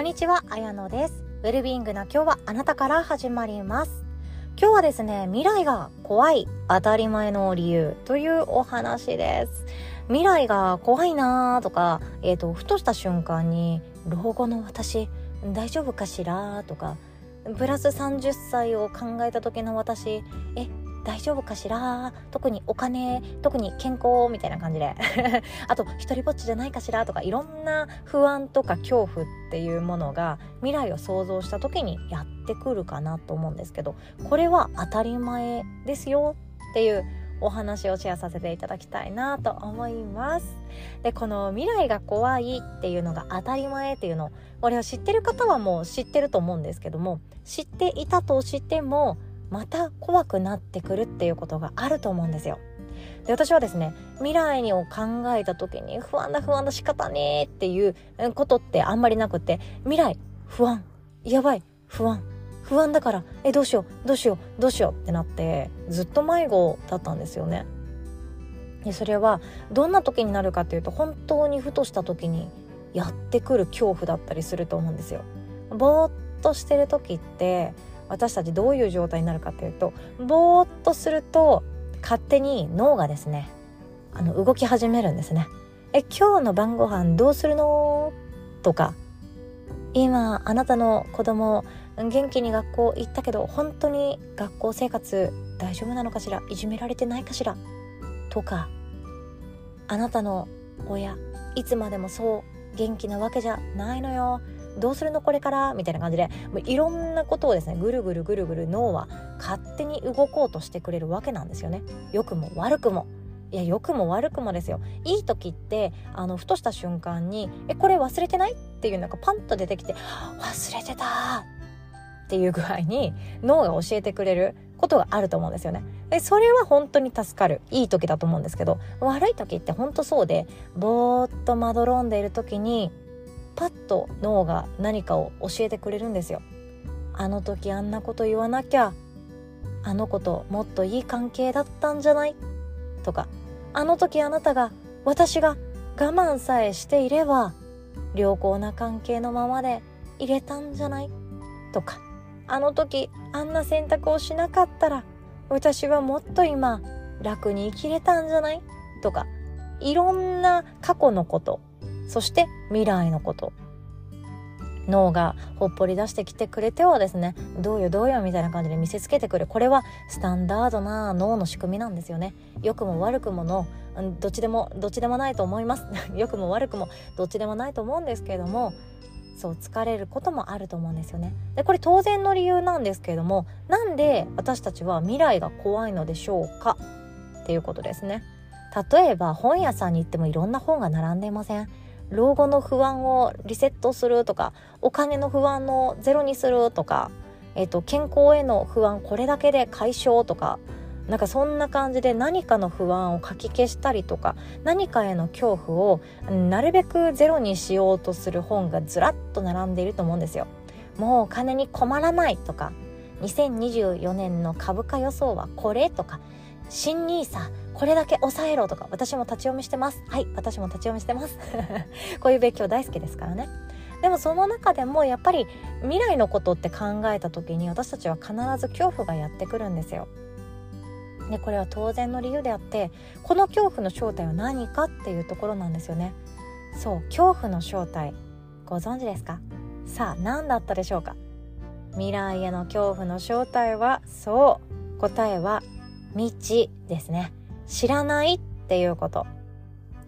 こんにちは、あやのです。ウェルビーイングな今日はあなたから始まります。今日はですね、未来が怖い当たり前の理由というお話です。未来が怖いなーとか、えっ、と、ふとした瞬間に、老後の私、大丈夫かしらとか、プラス30歳を考えた時の私、え、大丈夫かしら？特にお金特に健康みたいな感じで。あと一人ぼっちじゃないかしらとかいろんな不安とか恐怖っていうものが未来を想像した時にやってくるかなと思うんですけどこれは当たり前ですよ。っていうお話をシェアさせていただきたいなと思います。でこの未来が怖いっていうのが当たり前っていうのこれを知ってる方はもう知ってると思うんですけども知っていたとしてもまた怖くなってくるっていうことがあると思うんですよ。で私はですね未来を考えた時に不安だ不安だ仕方ねーっていうことってあんまりなくて未来不安やばい不安不安だからえどうしようどうしようどうしようってなってずっと迷子だったんですよね。でそれはどんな時になるかっていうと本当にふとした時にやってくる恐怖だったりすると思うんですよ。ぼーっとしてる時って私たちどういう状態になるかというとぼーっとすると勝手に脳がですねあの動き始めるんですね。え今日の晩ご飯どうするの？とか今あなたの子供元気に学校行ったけど本当に学校生活大丈夫なのかしら？いじめられてないかしら？とかあなたの親いつまでもそう元気なわけじゃないのよ。どうするのこれから？みたいな感じでもういろんなことをですねぐるぐるぐるぐる脳は勝手に動こうとしてくれるわけなんですよね。良くも悪くも。いや良くも悪くもですよ。いい時ってあのふとした瞬間に「えこれ忘れてない?」っていうのがパンと出てきて「忘れてた!」っていう具合に脳が教えてくれることがあると思うんですよね。でそれは本当に助かる。いい時だと思うんですけど悪い時って本当そうでぼーっとまどろんでいる時にパッと脳が何かを教えてくれるんですよ。あの時あんなこと言わなきゃあの子ともっといい関係だったんじゃない？とかあの時あなたが私が我慢さえしていれば良好な関係のままで入れたんじゃない？とかあの時あんな選択をしなかったら私はもっと今楽に生きれたんじゃない？とかいろんな過去のことそして未来のこと。脳がほっぽり出してきてくれてはですねどうよどうよみたいな感じで見せつけてくる。これはスタンダードな脳の仕組みなんですよね。良くも悪くものどっちでもどっちでもないと思います。良くも悪くもどっちでもないと思うんですけれどもそう疲れることもあると思うんですよね。でこれ当然の理由なんですけれどもなんで私たちは未来が怖いのでしょうか？っていうことですね。例えば本屋さんに行ってもいろんな本が並んでいません。老後の不安をリセットするとかお金の不安をゼロにするとか、えー、と健康への不安これだけで解消とかなんかそんな感じで何かの不安をかき消したりとか何かへの恐怖をなるべくゼロにしようとする本がずらっと並んでいると思うんですよ。もうお金に困らないとか2024年の株価予想はこれとか新 NISA これだけ抑えろとか私も立ち読みしてます。はい私も立ち読みしてます。こういう勉強大好きですからね。でもその中でもやっぱり未来のことって考えた時に私たちは必ず恐怖がやってくるんですよ。でこれは当然の理由であってこの恐怖の正体は何かっていうところなんですよね。そう恐怖の正体。ご存知ですか？さあ何だったでしょうか？未来への恐怖の正体はそう答えは未知ですね。知らないっていうこと。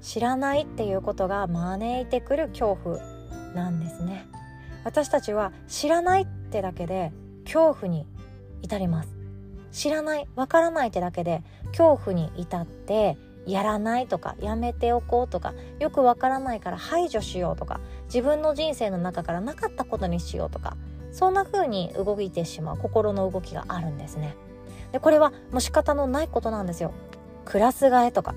知らないっていうことが招いてくる恐怖なんですね。私たちは知らないってだけで恐怖に至ります。知らないわからないってだけで恐怖に至ってやらないとかやめておこうとかよくわからないから排除しようとか自分の人生の中からなかったことにしようとかそんな風に動いてしまう心の動きがあるんですね。でこれはもう仕方のないことなんですよ。クラス替えとか。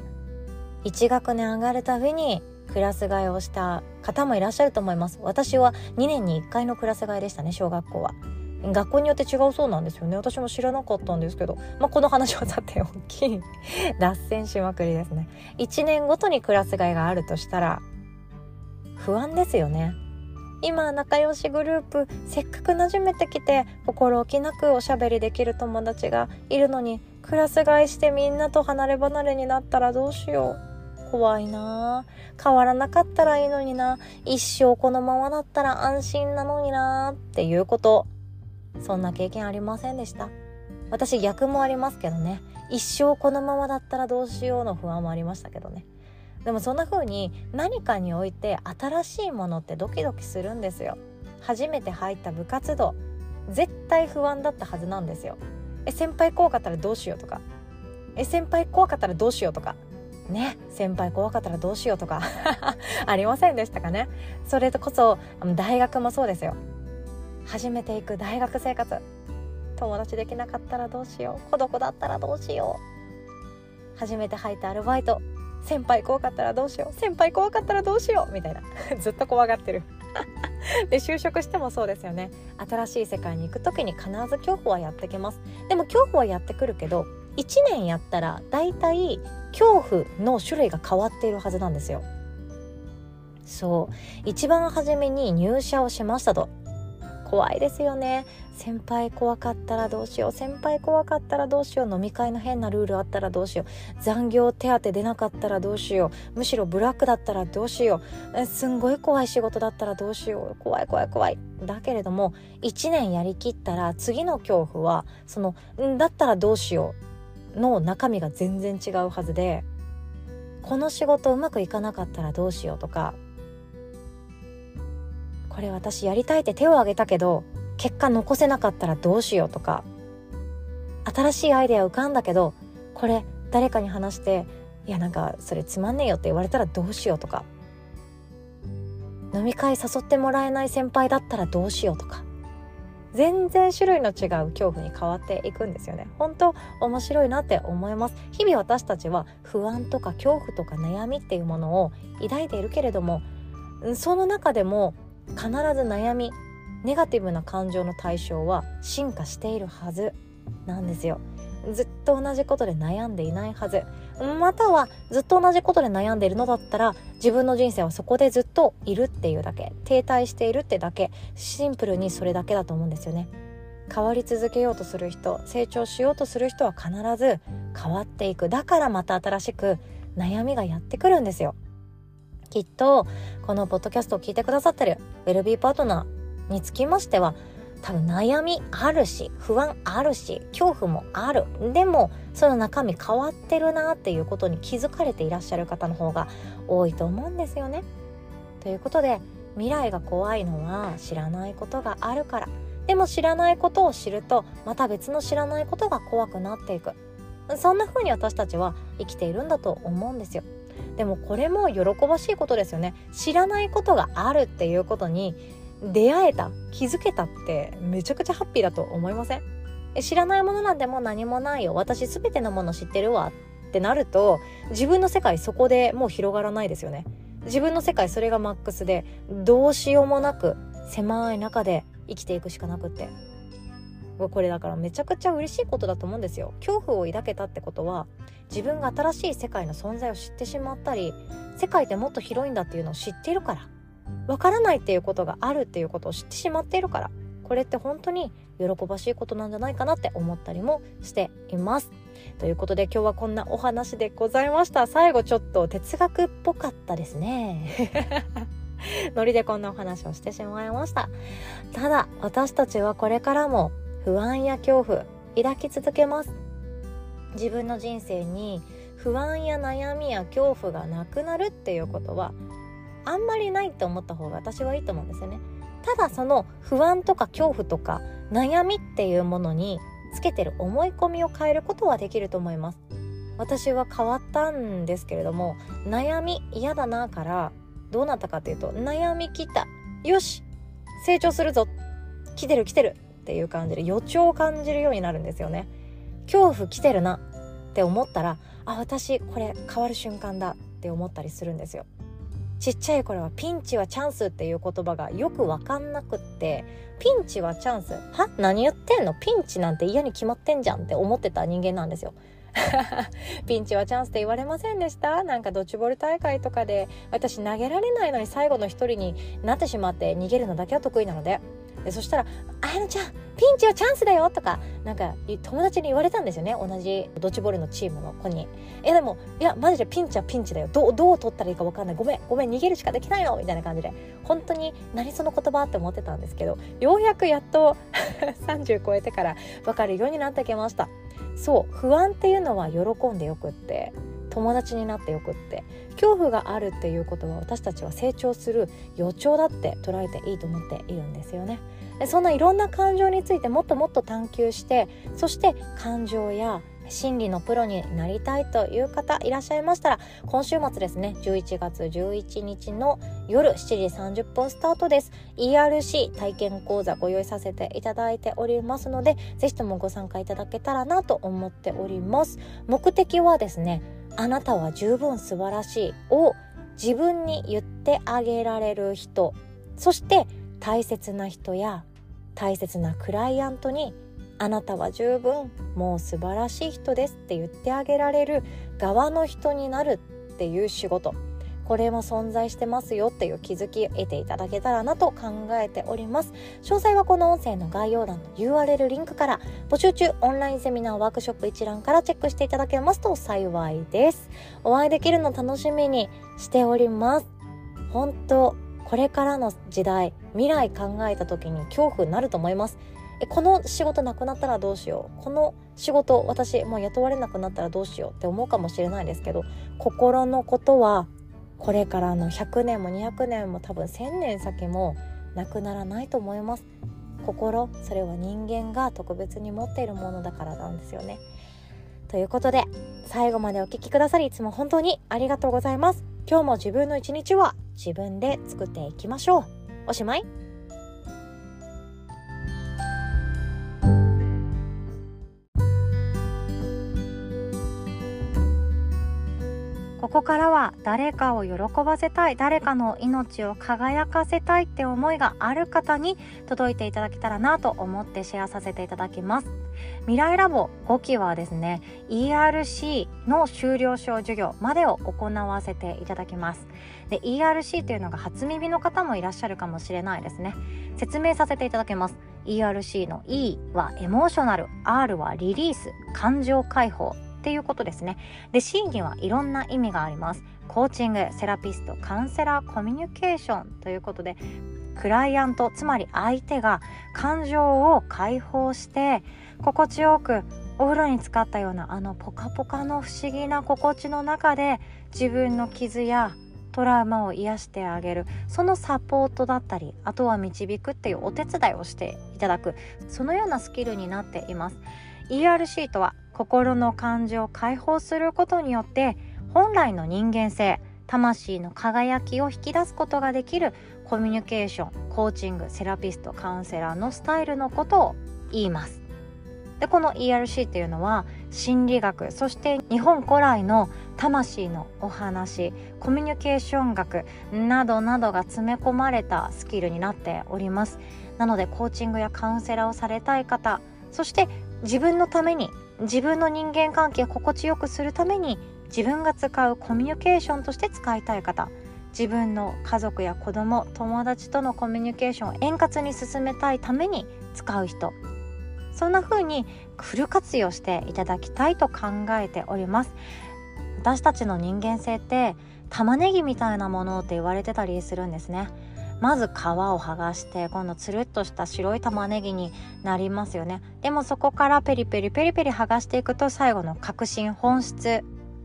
1学年上がるたびにクラス替えをした方もいらっしゃると思います。私は2年に1回のクラス替えでしたね小学校は。学校によって違うそうなんですよね。私も知らなかったんですけど、まあ、この話はさておき 脱線しまくりですね。1年ごとにクラス替えがあるとしたら不安ですよね。今仲良しグループせっかく馴染めてきて心置きなくおしゃべりできる友達がいるのにクラス替えしてみんなと離れ離れになったらどうしよう。怖いな。変わらなかったらいいのにな。一生このままだったら安心なのになっていうこと。そんな経験ありませんでした。私逆もありますけどね。一生このままだったらどうしようの不安もありましたけどね。でもそんな風に何かにおいて新しいものってドキドキするんですよ。初めて入った部活動。絶対不安だったはずなんですよ。え先輩怖かったらどうしようとか。え先輩怖かったらどうしようとか。ね先輩怖かったらどうしようとか。ありませんでしたかね。それとこそ大学もそうですよ。初めて行く大学生活。友達できなかったらどうしよう。孤独だったらどうしよう。初めて入ったアルバイト。先輩怖かったらどうしよう。先輩怖かったらどうしよう。みたいな。ずっと怖がってる。で就職してもそうですよね。新しい世界に行く時に必ず恐怖はやってきます。でも恐怖はやってくるけど1年やったらだいたい恐怖の種類が変わっているはずなんですよ。そう。一番初めに入社をしましたと。怖いですよね。先輩怖かったらどうしよう。先輩怖かったらどうしよう。飲み会の変なルールあったらどうしよう。残業手当出なかったらどうしよう。むしろブラックだったらどうしよう。すんごい怖い仕事だったらどうしよう。怖い怖い怖い。だけれども1年やりきったら次の恐怖はそのだったらどうしようの中身が全然違うはずでこの仕事うまくいかなかったらどうしようとかこれ私やりたいって手を挙げたけど結果残せなかったらどうしようとか新しいアイデア浮かんだけどこれ誰かに話していやなんかそれつまんねえよって言われたらどうしようとか飲み会誘ってもらえない先輩だったらどうしようとか全然種類の違う恐怖に変わっていくんですよね。本当面白いなって思います。日々私たちは不安とか恐怖とか悩みっていうものを抱いているけれどもその中でも必ず悩みネガティブな感情の対象は進化しているはずなんですよ。ずっと同じことで悩んでいないはず。またはずっと同じことで悩んでいるのだったら自分の人生はそこでずっといるっていうだけ。停滞しているってだけ。シンプルにそれだけだと思うんですよね。変わり続けようとする人成長しようとする人は必ず変わっていく。だからまた新しく悩みがやってくるんですよ。きっとこのポッドキャストを聞いてくださってるウェルビーパートナーにつきましては多分悩みあるし不安あるし恐怖もあるでもその中身変わってるなっていうことに気づかれていらっしゃる方の方が多いと思うんですよね。ということで未来が怖いのは知らないことがあるからでも知らないことを知るとまた別の知らないことが怖くなっていくそんな風に私たちは生きているんだと思うんですよ。でもこれも喜ばしいことですよね。知らないことがあるっていうことに出会えた気づけたってめちゃくちゃハッピーだと思いません？知らないものなんても何もないよ。私全てのもの知ってるわってなると自分の世界そこでもう広がらないですよね。自分の世界それがマックスでどうしようもなく狭い中で生きていくしかなくって。これだからめちゃくちゃ嬉しいことだと思うんですよ。恐怖を抱けたってことは自分が新しい世界の存在を知ってしまったり世界ってもっと広いんだっていうのを知っているからわからないっていうことがあるっていうことを知ってしまっているからこれって本当に喜ばしいことなんじゃないかなって思ったりもしています。ということで今日はこんなお話でございました。最後ちょっと哲学っぽかったですね。ノリでこんなお話をしてしまいました。ただ私たちはこれからも不安や恐怖抱き続けます。自分の人生に不安や悩みや恐怖がなくなるっていうことはあんまりないって思った方が私はいいと思うんですよね。ただその不安とか恐怖とか悩みっていうものにつけてる思い込みを変えることはできると思います。私は変わったんですけれども悩み嫌だなからどうなったかっていうと悩みきた。よし成長するぞ。来てる来てる。っていう感じで予兆を感じるようになるんですよね。恐怖来てるなって思ったらあ私これ変わる瞬間だって思ったりするんですよ。ちっちゃい頃はピンチはチャンスっていう言葉がよく分かんなくってピンチはチャンス。は？何言ってんの？ピンチなんて嫌に決まってんじゃんって思ってた人間なんですよ。ピンチはチャンスって言われませんでした？なんかドッジボール大会とかで私投げられないのに最後の一人になってしまって逃げるのだけは得意なので。でそしたら「あやのちゃんピンチはチャンスだよ」とかなんか友達に言われたんですよね。同じドッジボールのチームの子に「えでもいやマジでピンチはピンチだよ。どどう取ったらいいか分かんない。ごめんごめん逃げるしかできないの」みたいな感じで。本当に何その言葉って思ってたんですけどようやくやっと 30超えてから分かるようになってきました。そう不安っていうのは喜んでよくって友達になってよくって恐怖があるっていうことは私たちは成長する予兆だって捉えていいと思っているんですよね。でそんないろんな感情についてもっともっと探求してそして感情や心理のプロになりたいという方いらっしゃいましたら今週末ですね11月11日の夜7時30分スタートです。ERC 体験講座ご用意させていただいておりますのでぜひともご参加いただけたらなと思っております。目的はですねあなたは十分素晴らしいを自分に言ってあげられる人。そして大切な人や大切なクライアントにあなたは十分もう素晴らしい人ですって言ってあげられる側の人になるっていう仕事。これも存在してますよっていう気づき得ていただけたらなと考えております。詳細はこの音声の概要欄の URL リンクから募集中。オンラインセミナーワークショップ一覧からチェックしていただけますと幸いです。お会いできるの楽しみにしております。本当これからの時代未来考えた時に恐怖になると思います。えこの仕事なくなったらどうしよう。この仕事私もう雇われなくなったらどうしようって思うかもしれないですけど心のことはこれからの100年も200年も多分1000年先もなくならないと思います。心それは人間が特別に持っているものだからなんですよね。ということで最後までお聴きくださりいつも本当にありがとうございます。今日も自分の一日は自分で作っていきましょう。おしまい？ここからは誰かを喜ばせたい誰かの命を輝かせたいって思いがある方に届いていただけたらなと思ってシェアさせていただきます。未来ラボ5期はですね ERC の修了証授業までを行わせていただきます。で ERC というのが初耳の方もいらっしゃるかもしれないですね。説明させていただきます。ERC の E はエモーショナル R はリリース感情解放っていうことですね。で C にはいろんな意味があります。コーチングセラピストカウンセラーコミュニケーションということでクライアントつまり相手が感情を解放して心地よくお風呂に浸かったようなあのポカポカの不思議な心地の中で自分の傷やトラウマを癒してあげる。そのサポートだったりあとは導くっていうお手伝いをしていただく。そのようなスキルになっています。ERC とは心の感情を解放することによって本来の人間性魂の輝きを引き出すことができるコミュニケーションコーチングセラピストカウンセラーのスタイルのことを言います。でこの ERC っていうのは心理学そして日本古来の魂のお話コミュニケーション学などなどが詰め込まれたスキルになっております。なのでコーチングやカウンセラーをされたい方そして自分のために自分の人間関係を心地よくするために自分が使うコミュニケーションとして使いたい方自分の家族や子供友達とのコミュニケーションを円滑に進めたいために使う人。そんな風にフル活用していただきたいと考えております。私たちの人間性って玉ねぎみたいなものって言われてたりするんですね。まず皮を剥がして今度つるっとした白い玉ねぎになりますよね。でもそこからペリペリペリペリ剥がしていくと最後の核心本質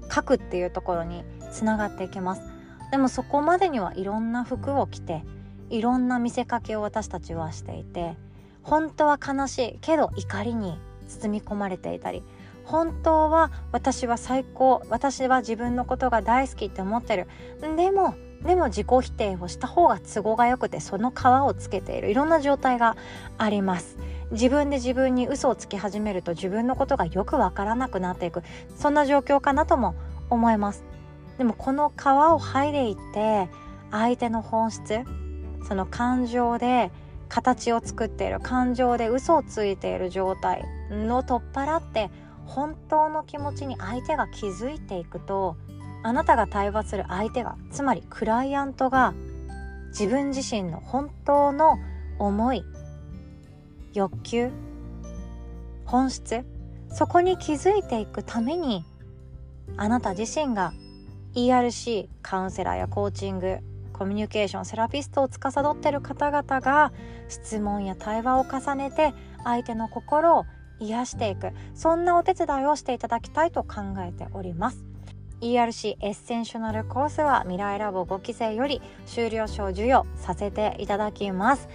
核っていうところにつながっていきます。でもそこまでにはいろんな服を着ていろんな見せかけを私たちはしていて本当は悲しいけど怒りに包み込まれていたり本当は私は最高私は自分のことが大好きって思ってる。でもでも自己否定をした方が都合がよくてその皮をつけている。いろんな状態があります。自分で自分に嘘をつき始めると自分のことがよくわからなくなっていく。そんな状況かなとも思います。でもこの皮を剥いでいって相手の本質その感情で形を作っている感情で嘘をついている状態の取っ払って本当の気持ちに相手が気づいていくとあなたが対話する相手がつまりクライアントが自分自身の本当の思い欲求本質そこに気づいていくためにあなた自身が ERC カウンセラーやコーチングコミュニケーションセラピストを司っている方々が質問や対話を重ねて相手の心を癒していく。そんなお手伝いをしていただきたいと考えております。ERC エッセンショナルコースは未来ラボ5期生より修了証授与させていただきます。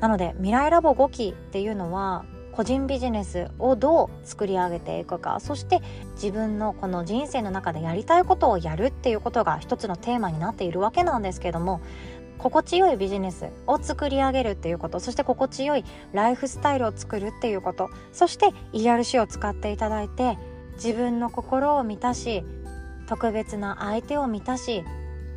なので未来ラボ5期っていうのは個人ビジネスをどう作り上げていくかそして自分のこの人生の中でやりたいことをやるっていうことが一つのテーマになっているわけなんですけども心地よいビジネスを作り上げるっていうことそして心地よいライフスタイルを作るっていうことそして ERC を使っていただいて自分の心を満たし特別な相手を満たし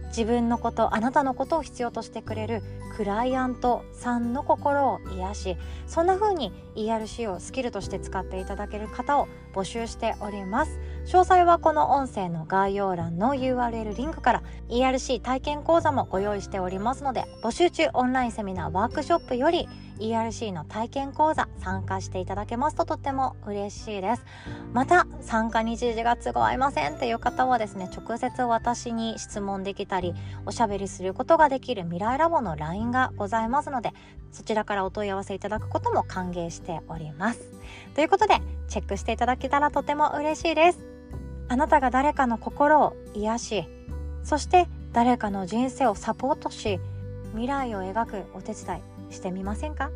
自分のことあなたのことを必要としてくれるクライアントさんの心を癒しそんな風に ERC をスキルとして使っていただける方を募集しております。詳細はこの音声の概要欄の URL リンクから ERC 体験講座もご用意しておりますので募集中オンラインセミナーワークショップより ERC の体験講座参加していただけますととっても嬉しいです。また参加日時が都合合いませんっていう方はですね直接私に質問できたりおしゃべりすることができる未来ラボの LINE がございますのでそちらからお問い合わせいただくことも歓迎しております。ということでチェックしていただけたらとても嬉しいです。あなたが誰かの心を癒しそして誰かの人生をサポートし未来を描くお手伝いしてみませんか？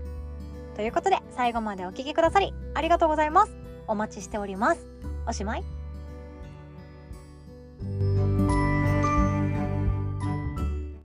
ということで最後までお聴きくださりありがとうございます。お待ちしております。おしまい。